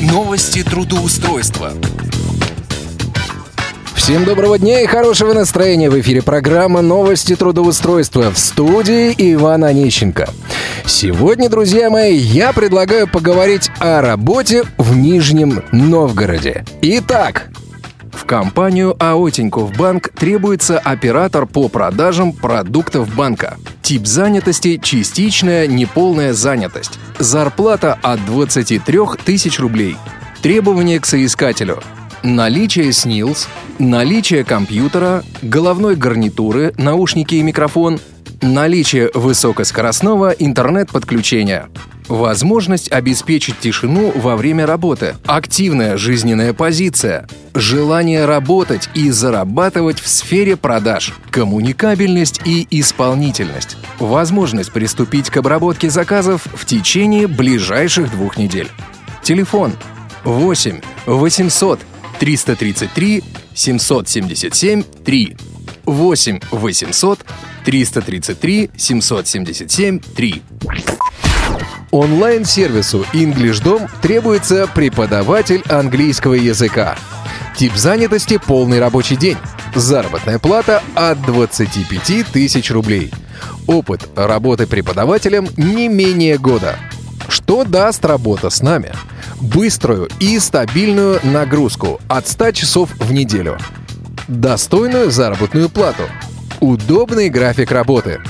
Новости трудоустройства. Всем доброго дня и хорошего настроения. В эфире программа «Новости трудоустройства» в студии Ивана Онищенко. Сегодня, друзья мои, я предлагаю поговорить о работе в Нижнем Новгороде. Итак, в компанию АО Тинькофф Банк требуется оператор по продажам продуктов банка. Тип занятости – частичная неполная занятость. Зарплата от 23 тысяч рублей. Требования к соискателю – Наличие СНИЛС, наличие компьютера, головной гарнитуры, наушники и микрофон, наличие высокоскоростного интернет-подключения, возможность обеспечить тишину во время работы, активная жизненная позиция, желание работать и зарабатывать в сфере продаж, коммуникабельность и исполнительность, возможность приступить к обработке заказов в течение ближайших двух недель. Телефон 8 800 333 777 3 8 800 333 777 3 Онлайн-сервису EnglishDom требуется преподаватель английского языка. Тип занятости – полный рабочий день. Заработная плата от 25 тысяч рублей. Опыт работы преподавателем не менее года. Что даст работа с нами? быструю и стабильную нагрузку от 100 часов в неделю, достойную заработную плату, удобный график работы,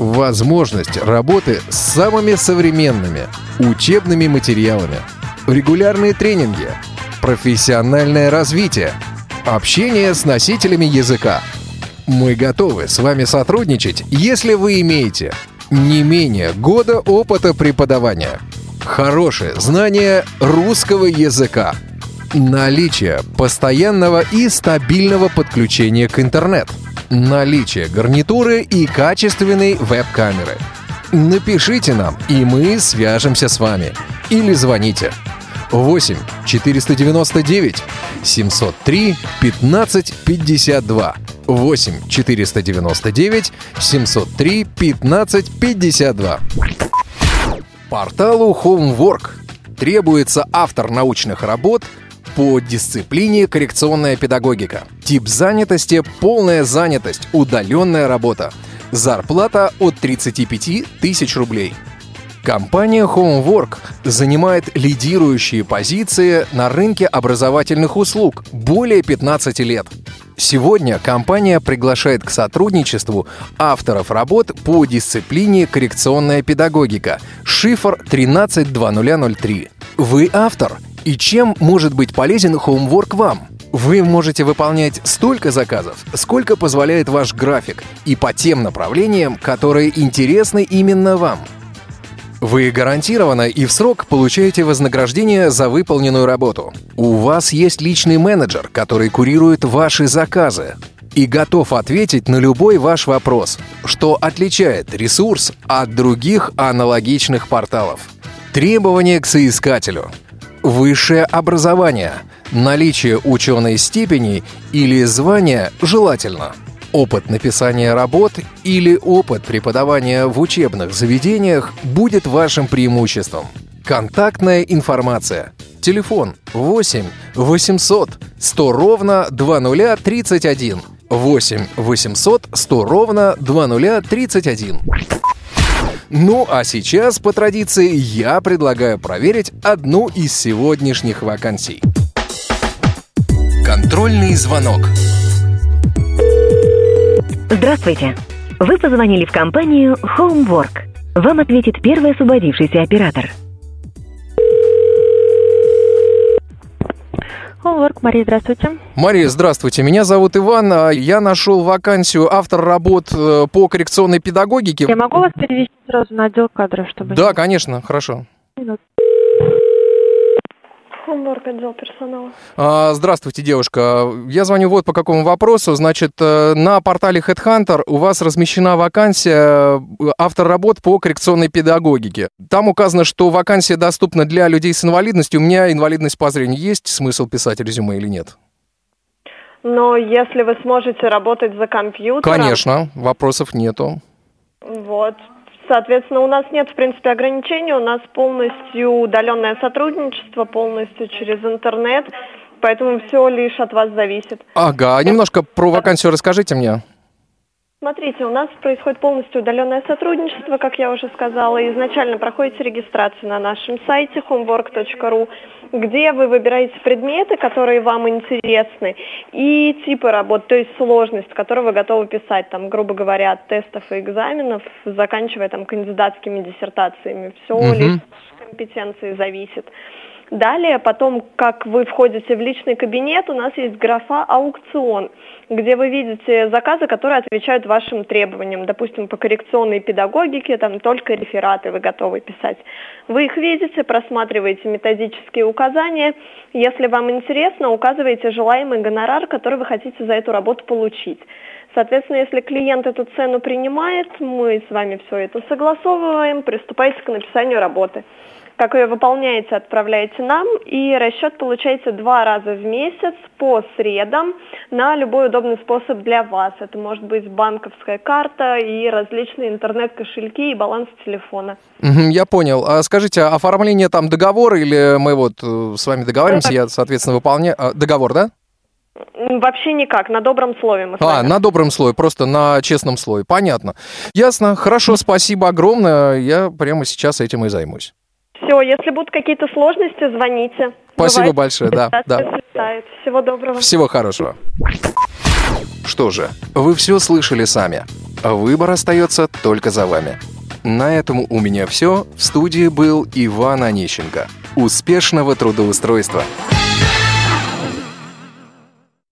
возможность работы с самыми современными учебными материалами, регулярные тренинги, профессиональное развитие, общение с носителями языка. Мы готовы с вами сотрудничать, если вы имеете не менее года опыта преподавания – Хорошее знание русского языка. Наличие постоянного и стабильного подключения к интернету. Наличие гарнитуры и качественной веб-камеры. Напишите нам, и мы свяжемся с вами. Или звоните 8 499 703 15 52 8 499 703 15 52 Порталу Homework требуется автор научных работ по дисциплине коррекционная педагогика. Тип занятости – полная занятость, удаленная работа. Зарплата от 35 тысяч рублей. Компания Homework занимает лидирующие позиции на рынке образовательных услуг более 15 лет. Сегодня компания приглашает к сотрудничеству авторов работ по дисциплине коррекционная педагогика шифр 132003. Вы автор, и чем может быть полезен Homework вам? Вы можете выполнять столько заказов, сколько позволяет ваш график, и по тем направлениям, которые интересны именно вам – вы гарантированно и в срок получаете вознаграждение за выполненную работу. У вас есть личный менеджер, который курирует ваши заказы и готов ответить на любой ваш вопрос, что отличает ресурс от других аналогичных порталов. Требования к соискателю. Высшее образование, наличие ученой степени или звания желательно – Опыт написания работ или опыт преподавания в учебных заведениях будет вашим преимуществом. Контактная информация. Телефон 8 800 100 ровно 2031. 8 800 100 ровно 2031. Ну а сейчас, по традиции, я предлагаю проверить одну из сегодняшних вакансий. Контрольный звонок. Здравствуйте. Вы позвонили в компанию Homework. Вам ответит первый освободившийся оператор. Homework, Мария, здравствуйте. Мария, здравствуйте. Меня зовут Иван. А я нашел вакансию автор работ э, по коррекционной педагогике. Я могу вас перевести сразу на отдел кадров, чтобы... Да, конечно, хорошо. Минут. Homework, отдел персонала. А, здравствуйте, девушка. Я звоню вот по какому вопросу. Значит, э, на портале Headhunter у вас размещена вакансия э, автор работ по коррекционной педагогике. Там указано, что вакансия доступна для людей с инвалидностью. У меня инвалидность по зрению. Есть смысл писать резюме или нет? Но если вы сможете работать за компьютером... Конечно, вопросов нету. Вот, Соответственно, у нас нет, в принципе, ограничений, у нас полностью удаленное сотрудничество, полностью через интернет, поэтому все лишь от вас зависит. Ага, немножко про вакансию расскажите мне. Смотрите, у нас происходит полностью удаленное сотрудничество, как я уже сказала. Изначально проходите регистрацию на нашем сайте homework.ru, где вы выбираете предметы, которые вам интересны, и типы работ, то есть сложность, которую вы готовы писать, там, грубо говоря, от тестов и экзаменов, заканчивая там кандидатскими диссертациями. Все Мгм. лишь компетенции зависит. Далее, потом, как вы входите в личный кабинет, у нас есть графа «Аукцион», где вы видите заказы, которые отвечают вашим требованиям. Допустим, по коррекционной педагогике, там только рефераты вы готовы писать. Вы их видите, просматриваете методические указания. Если вам интересно, указываете желаемый гонорар, который вы хотите за эту работу получить. Соответственно, если клиент эту цену принимает, мы с вами все это согласовываем, приступаете к написанию работы. Как ее выполняете, отправляете нам, и расчет получаете два раза в месяц по средам на любой удобный способ для вас. Это может быть банковская карта и различные интернет-кошельки и баланс телефона. Я понял. А скажите, а оформление там договора или мы вот э, с вами договариваемся, я, соответственно, выполняю... а, Договор, да? Вообще никак, на добром слове мы с А, на добром слое, просто на честном слое. Понятно. Ясно. Хорошо, спасибо огромное. Я прямо сейчас этим и займусь. Все, если будут какие-то сложности, звоните. Спасибо Бывает, большое, да, да. слетает. Всего доброго. Всего хорошего. Что же, вы все слышали сами. Выбор остается только за вами. На этом у меня все. В студии был Иван Онищенко. Успешного трудоустройства!